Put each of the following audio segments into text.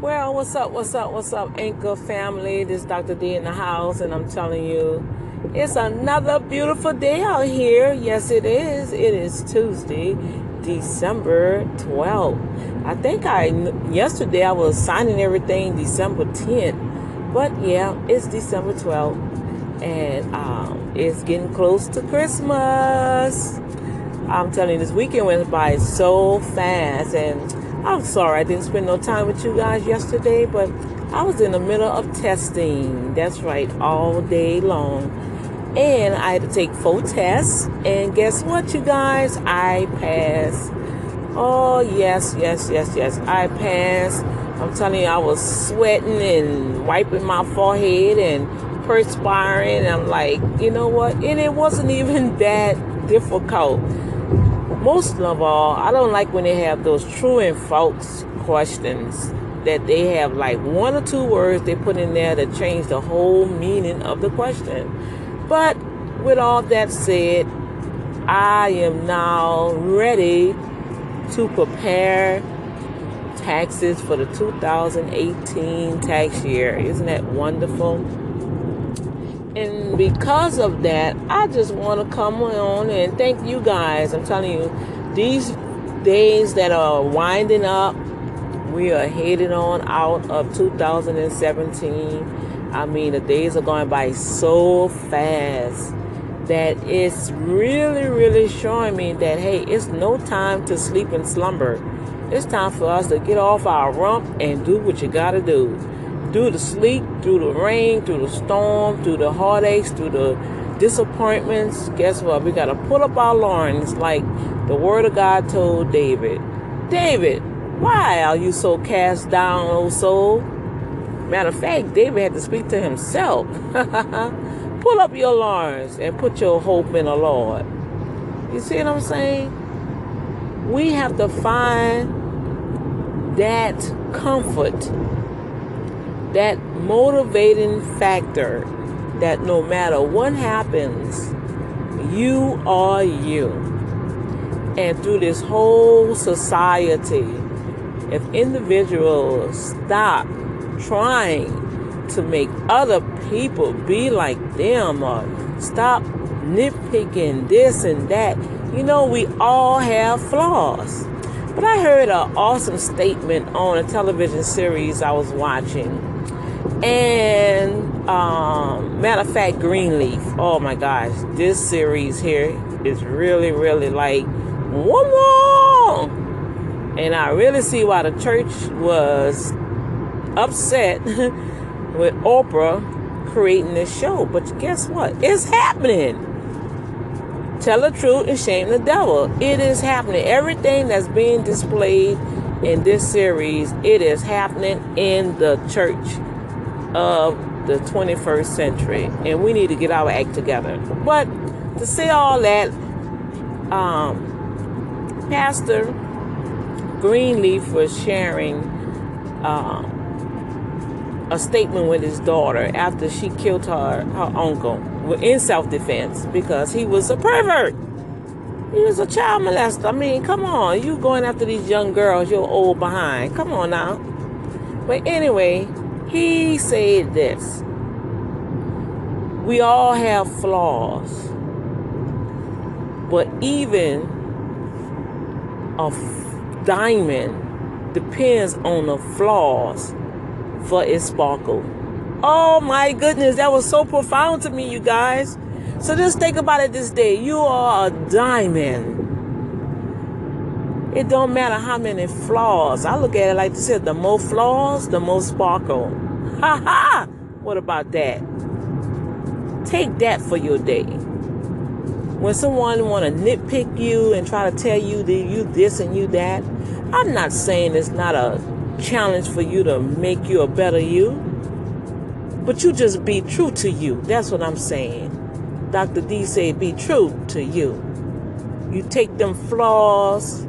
Well, what's up, what's up, what's up, Anchor family? This is Dr. D in the house, and I'm telling you, it's another beautiful day out here. Yes, it is. It is Tuesday, December 12th. I think I, yesterday I was signing everything December 10th, but yeah, it's December 12th, and um, it's getting close to Christmas. I'm telling you, this weekend went by so fast, and I'm sorry I didn't spend no time with you guys yesterday, but I was in the middle of testing. That's right, all day long. And I had to take four tests. And guess what, you guys? I passed. Oh, yes, yes, yes, yes. I passed. I'm telling you, I was sweating and wiping my forehead and perspiring. And I'm like, you know what? And it wasn't even that difficult most of all, I don't like when they have those true and false questions that they have like one or two words they put in there to change the whole meaning of the question. But with all that said, I am now ready to prepare taxes for the 2018 tax year. Isn't that wonderful? And because of that, I just want to come on and thank you guys. I'm telling you, these days that are winding up, we are heading on out of 2017. I mean, the days are going by so fast that it's really, really showing me that, hey, it's no time to sleep and slumber. It's time for us to get off our rump and do what you got to do through the sleet, through the rain, through the storm, through the heartaches, through the disappointments, guess what? We got to pull up our loins like the word of God told David. David, why are you so cast down, O soul? Matter of fact, David had to speak to himself. pull up your loins and put your hope in the Lord. You see what I'm saying? We have to find that comfort that motivating factor that no matter what happens, you are you. And through this whole society, if individuals stop trying to make other people be like them or stop nitpicking this and that, you know, we all have flaws. But I heard an awesome statement on a television series I was watching and um, matter of fact, Greenleaf. Oh my gosh, this series here is really, really like whoa, whoa. And I really see why the church was upset with Oprah creating this show. But guess what? It's happening. Tell the truth and shame the devil. It is happening. Everything that's being displayed in this series, it is happening in the church of the 21st century, and we need to get our act together. But to say all that, um, Pastor Greenleaf was sharing um, a statement with his daughter after she killed her her uncle in self-defense because he was a pervert. He was a child molester. I mean, come on, you going after these young girls, you're old behind. Come on now. But anyway, he said this We all have flaws, but even a diamond depends on the flaws for its sparkle. Oh my goodness, that was so profound to me, you guys. So just think about it this day. You are a diamond. It don't matter how many flaws. I look at it like this: the more flaws, the more sparkle. Ha ha! What about that? Take that for your day. When someone want to nitpick you and try to tell you that you this and you that, I'm not saying it's not a challenge for you to make you a better you, but you just be true to you. That's what I'm saying. Dr. D said, be true to you. You take them flaws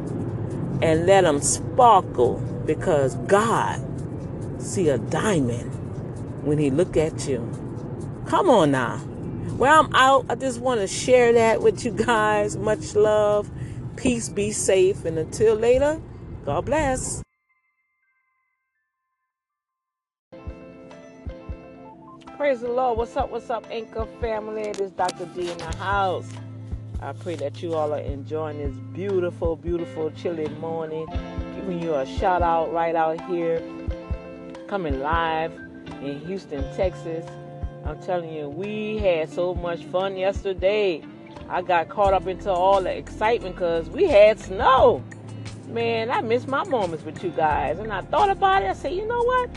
and let them sparkle because God see a diamond when he look at you. Come on now. Well, I'm out. I just want to share that with you guys. Much love. Peace. Be safe. And until later, God bless. Praise the Lord. What's up? What's up, Anchor family? It is Dr. D in the house. I pray that you all are enjoying this beautiful, beautiful, chilly morning. Giving you a shout out right out here. Coming live in Houston, Texas. I'm telling you, we had so much fun yesterday. I got caught up into all the excitement because we had snow. Man, I miss my moments with you guys. And I thought about it. I said, you know what?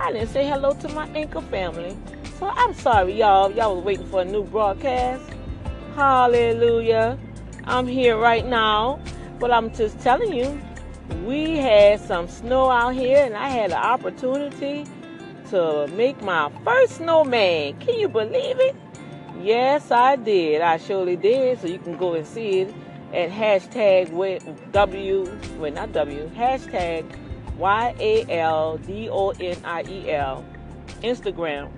I didn't say hello to my Anchor family. So I'm sorry, y'all. Y'all was waiting for a new broadcast. Hallelujah. I'm here right now. But I'm just telling you, we had some snow out here, and I had an opportunity to make my first snowman. Can you believe it? Yes, I did. I surely did. So you can go and see it at hashtag W, well, not W, hashtag Y A L D O N I E L, Instagram.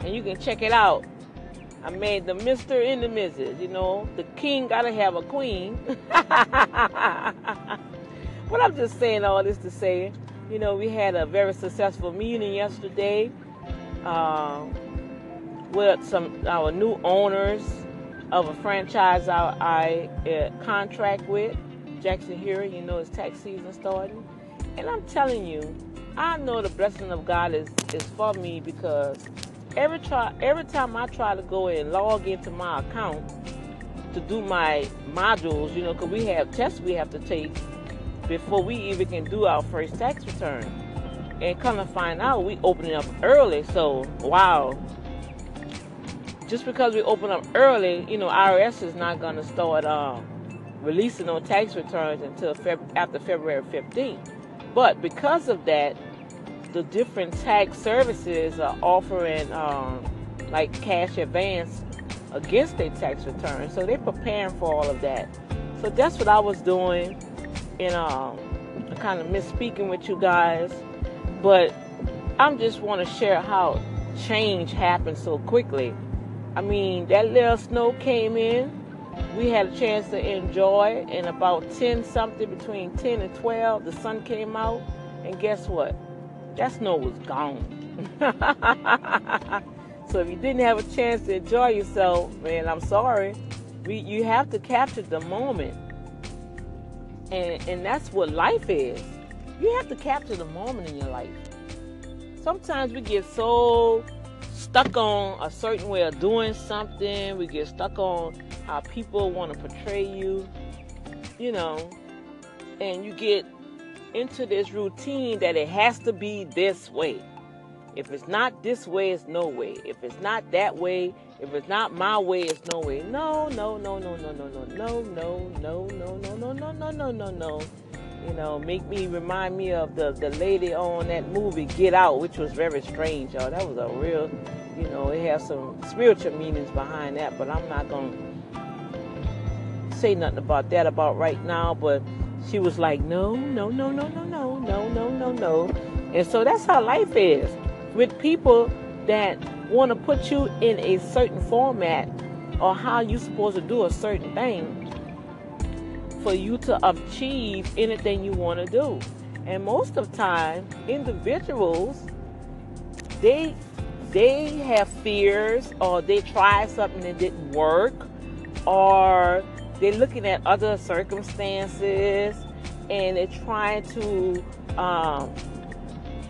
And you can check it out. I made the Mr. and the Mrs. You know, the king gotta have a queen. but I'm just saying all this to say, you know, we had a very successful meeting yesterday uh, with some our new owners of a franchise I, I uh, contract with, Jackson Hewitt. You know, it's tax season starting, and I'm telling you, I know the blessing of God is is for me because every try every time I try to go and log into my account to do my modules, you know, because we have tests we have to take before we even can do our first tax return. And come to find out, we open it up early. So wow, just because we open up early, you know, IRS is not going to start uh, releasing on tax returns until Feb- after February 15th. But because of that, the different tax services are offering um, like cash advance against their tax return. So they're preparing for all of that. So that's what I was doing. And um, I kind of misspeaking with you guys. But I'm just want to share how change happened so quickly I mean, that little snow came in. We had a chance to enjoy. And about 10 something, between 10 and 12, the sun came out. And guess what? That snow was gone. so if you didn't have a chance to enjoy yourself, man, I'm sorry. We, you have to capture the moment. And, and that's what life is. You have to capture the moment in your life. Sometimes we get so stuck on a certain way of doing something. We get stuck on how people want to portray you, you know, and you get into this routine that it has to be this way. If it's not this way, it's no way. If it's not that way, if it's not my way, it's no way. No, no, no, no, no, no, no, no, no, no, no, no, no, no, no, no, no, no. You know, make me remind me of the the lady on that movie Get Out, which was very strange, y'all. That was a real, you know, it has some spiritual meanings behind that, but I'm not gonna say nothing about that about right now. But she was like, no, no, no, no, no, no, no, no, no, no. And so that's how life is with people that want to put you in a certain format or how you're supposed to do a certain thing for you to achieve anything you want to do. And most of the time, individuals they they have fears or they try something that didn't work or they're looking at other circumstances and they're trying to um,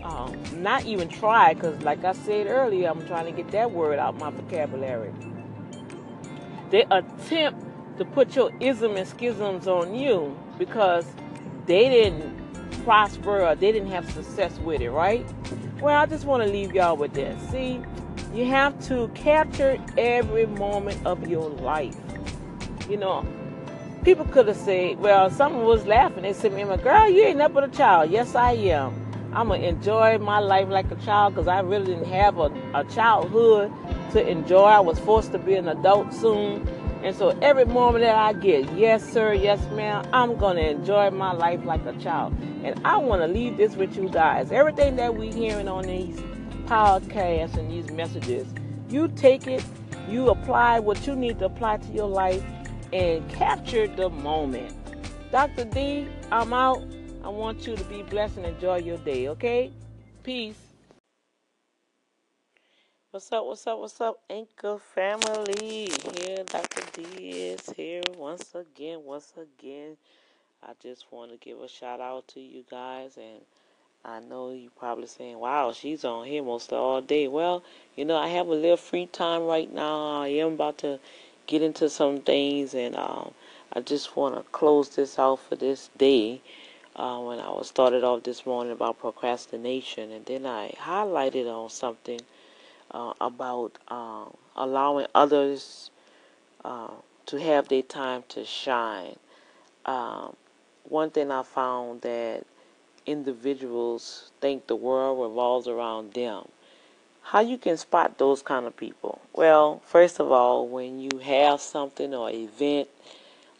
um, not even try because like i said earlier i'm trying to get that word out my vocabulary they attempt to put your ism and schisms on you because they didn't prosper or they didn't have success with it, right? Well, I just want to leave y'all with this. See, you have to capture every moment of your life. You know, people could have said, well, someone was laughing. They said, "My girl, you ain't up but a child." Yes, I am. I'm gonna enjoy my life like a child because I really didn't have a, a childhood to enjoy. I was forced to be an adult soon and so every moment that I get, yes, sir, yes, ma'am, I'm going to enjoy my life like a child. And I want to leave this with you guys. Everything that we're hearing on these podcasts and these messages, you take it, you apply what you need to apply to your life, and capture the moment. Dr. D, I'm out. I want you to be blessed and enjoy your day, okay? Peace. What's up, what's up, what's up, Anchor family? Here, Dr. D is here once again, once again. I just want to give a shout out to you guys, and I know you're probably saying, wow, she's on here most of all day. Well, you know, I have a little free time right now. I am about to get into some things, and um, I just want to close this out for this day. Uh, when I was started off this morning about procrastination, and then I highlighted on something uh, about uh, allowing others uh, to have their time to shine. Um, one thing I found that individuals think the world revolves around them. How you can spot those kind of people? Well, first of all, when you have something or event,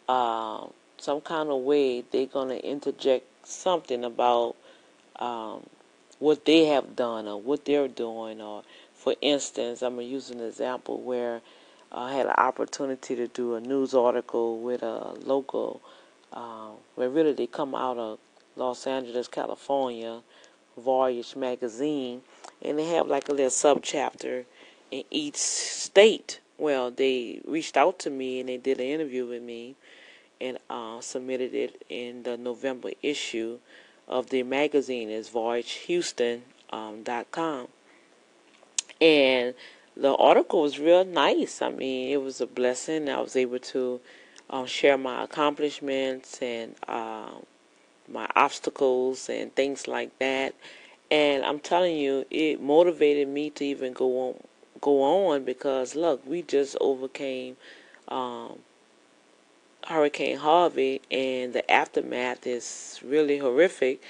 uh, some kind of way, they're going to interject something about um, what they have done or what they're doing or for instance, I'm going to use an example where I had an opportunity to do a news article with a local, uh, where really they come out of Los Angeles, California, Voyage magazine, and they have like a little subchapter in each state. Well, they reached out to me and they did an interview with me and uh, submitted it in the November issue of the magazine. Is VoyageHouston.com. Um, and the article was real nice. I mean, it was a blessing. I was able to um, share my accomplishments and uh, my obstacles and things like that. And I'm telling you, it motivated me to even go on, go on because look, we just overcame um, Hurricane Harvey, and the aftermath is really horrific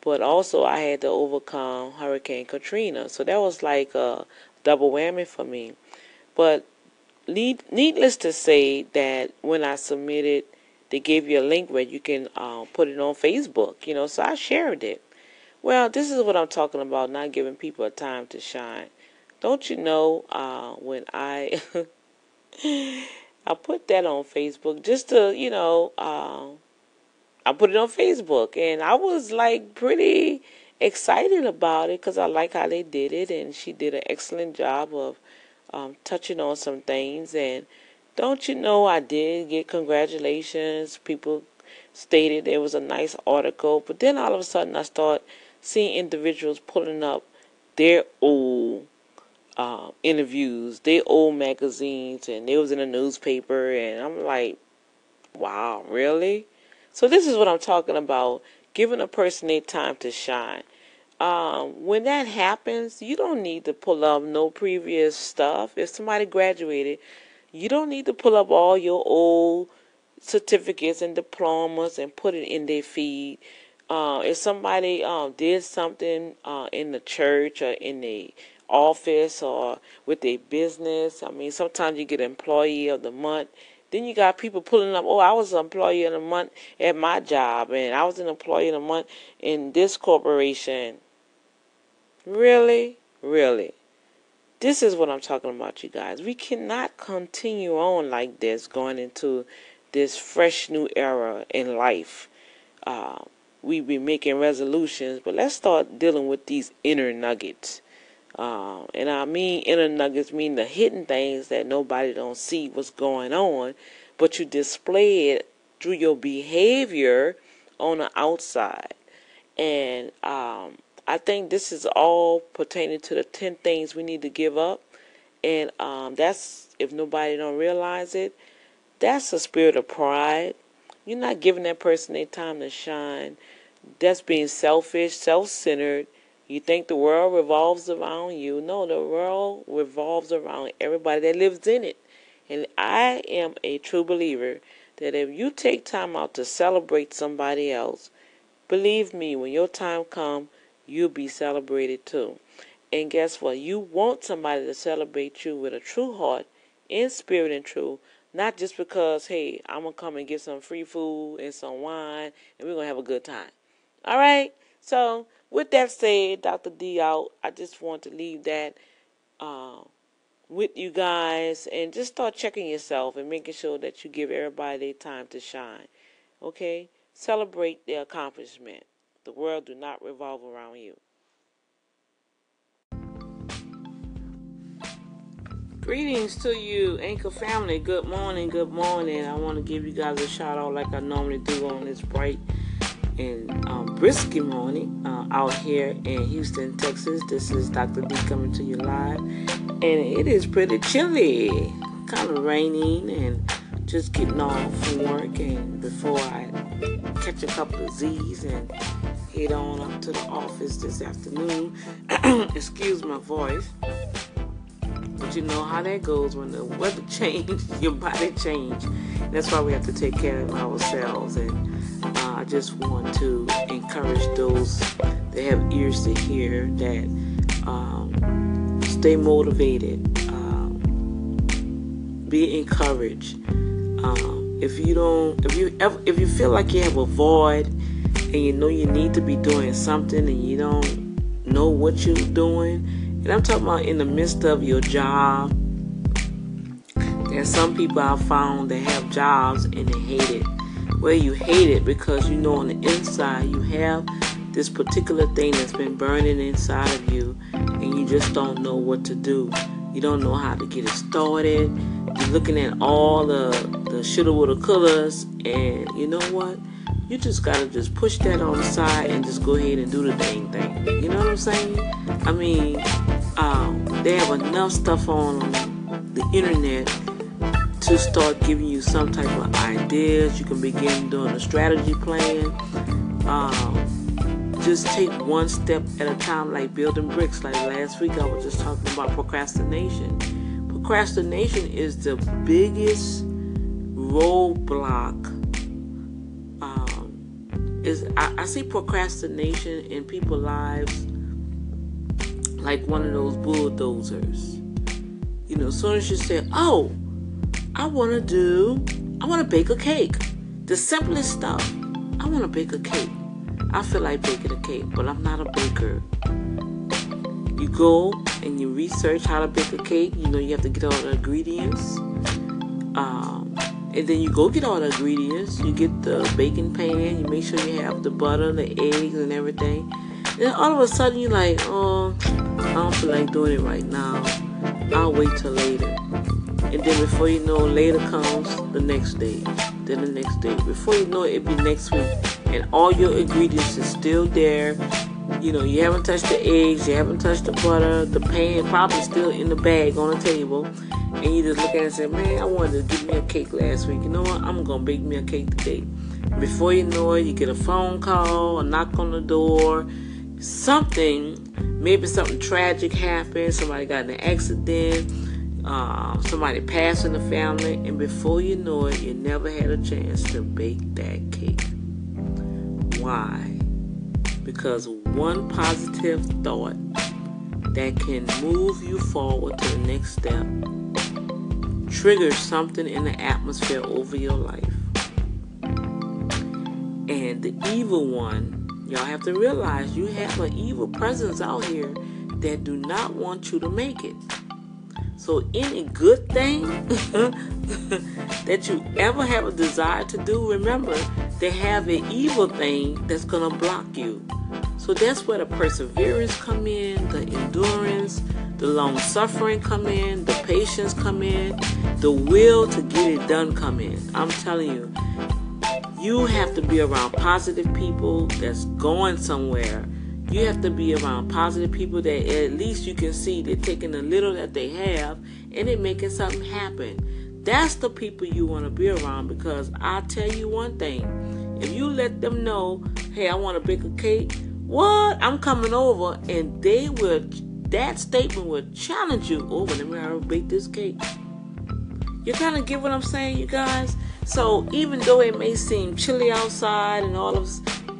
but also I had to overcome Hurricane Katrina. So that was like a double whammy for me. But need, needless to say that when I submitted, they gave you a link where you can uh, put it on Facebook, you know, so I shared it. Well, this is what I'm talking about, not giving people a time to shine. Don't you know uh, when I I put that on Facebook just to, you know, uh, I put it on Facebook, and I was like pretty excited about it because I like how they did it, and she did an excellent job of um, touching on some things. And don't you know, I did get congratulations. People stated it was a nice article, but then all of a sudden I start seeing individuals pulling up their old uh, interviews, their old magazines, and they was in a newspaper, and I'm like, wow, really? So this is what I'm talking about, giving a person a time to shine. Um, when that happens, you don't need to pull up no previous stuff. If somebody graduated, you don't need to pull up all your old certificates and diplomas and put it in their feed. Uh, if somebody um, did something uh, in the church or in the office or with their business, I mean, sometimes you get employee of the month then you got people pulling up, oh, I was an employee in a month at my job, and I was an employee in a month in this corporation. Really? Really? This is what I'm talking about, you guys. We cannot continue on like this going into this fresh new era in life. Uh, we be making resolutions, but let's start dealing with these inner nuggets. Um, and I mean inner nuggets mean the hidden things that nobody don't see what's going on, but you display it through your behavior on the outside. And um, I think this is all pertaining to the ten things we need to give up. And um, that's if nobody don't realize it, that's a spirit of pride. You're not giving that person their time to shine. That's being selfish, self-centered you think the world revolves around you. No, the world revolves around everybody that lives in it. And I am a true believer that if you take time out to celebrate somebody else, believe me, when your time comes, you'll be celebrated too. And guess what? You want somebody to celebrate you with a true heart, in spirit and truth, not just because, hey, I'm going to come and get some free food and some wine and we're going to have a good time. All right? So, with that said, Dr. D out. I just want to leave that uh, with you guys and just start checking yourself and making sure that you give everybody their time to shine. Okay? Celebrate their accomplishment. The world do not revolve around you. Greetings to you, Anchor family. Good morning, good morning. I want to give you guys a shout out like I normally do on this bright and um, brisky morning uh, out here in Houston, Texas. This is Dr. D coming to you live, and it is pretty chilly, kind of raining, and just getting off from work. And before I catch a couple of Z's and head on up to the office this afternoon, excuse my voice. But you know how that goes when the weather changes, your body change. That's why we have to take care of ourselves. And uh, I just want to encourage those that have ears to hear that um, stay motivated, um, be encouraged. Um, if you don't, if you ever, if you feel like you have a void and you know you need to be doing something and you don't know what you're doing and I'm talking about in the midst of your job. There's some people I've found that have jobs and they hate it. Well, you hate it because you know on the inside you have this particular thing that's been burning inside of you and you just don't know what to do. You don't know how to get it started. You're looking at all the, the shoulda, woulda, couldas, and you know what? You just gotta just push that on the side and just go ahead and do the dang thing. You know what I'm saying? I mean, um, they have enough stuff on the internet to start giving you some type of ideas. You can begin doing a strategy plan. Um, just take one step at a time, like building bricks. Like last week, I was just talking about procrastination. Procrastination is the biggest roadblock. Um, is I, I see procrastination in people's lives like one of those bulldozers. You know, as soon as you say, oh, I want to do, I want to bake a cake. The simplest stuff. I want to bake a cake. I feel like baking a cake, but I'm not a baker. You go and you research how to bake a cake. You know, you have to get all the ingredients. Um, and then you go get all the ingredients. You get the baking pan. You make sure you have the butter, the eggs, and everything. Then all of a sudden you're like, oh, I don't feel like doing it right now. I'll wait till later. And then before you know, later comes the next day, then the next day. Before you know it, it'll be next week. And all your ingredients is still there. You know, you haven't touched the eggs, you haven't touched the butter, the pan probably still in the bag on the table. And you just look at it and say, man, I wanted to give me a cake last week. You know what? I'm to bake me a cake today. Before you know it, you get a phone call, a knock on the door, something, maybe something tragic happened, somebody got in an accident, uh, somebody passed in the family, and before you know it, you never had a chance to bake that cake. Why? Because one positive thought that can move you forward to the next step triggers something in the atmosphere over your life. And the evil one Y'all have to realize you have an evil presence out here that do not want you to make it. So any good thing that you ever have a desire to do, remember they have an evil thing that's gonna block you. So that's where the perseverance come in, the endurance, the long suffering come in, the patience come in, the will to get it done come in. I'm telling you, you have to be around positive people that's going somewhere. You have to be around positive people that at least you can see they're taking the little that they have and they're making something happen. That's the people you want to be around because I tell you one thing. If you let them know, hey, I want to bake a cake, what? I'm coming over, and they will, that statement will challenge you. Oh, let me bake this cake. You kind of get what I'm saying, you guys? So even though it may seem chilly outside and all of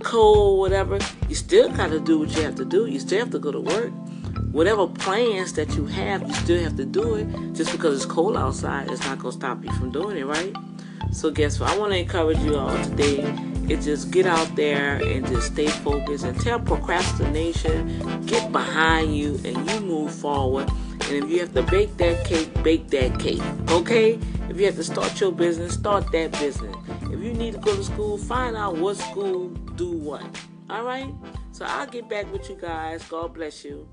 cold, whatever, you still gotta do what you have to do. You still have to go to work. Whatever plans that you have, you still have to do it. Just because it's cold outside, it's not gonna stop you from doing it, right? So guess what? I want to encourage you all today is just get out there and just stay focused and tell procrastination get behind you and you move forward. And if you have to bake that cake, bake that cake. Okay? If you have to start your business, start that business. If you need to go to school, find out what school do what. All right? So I'll get back with you guys. God bless you.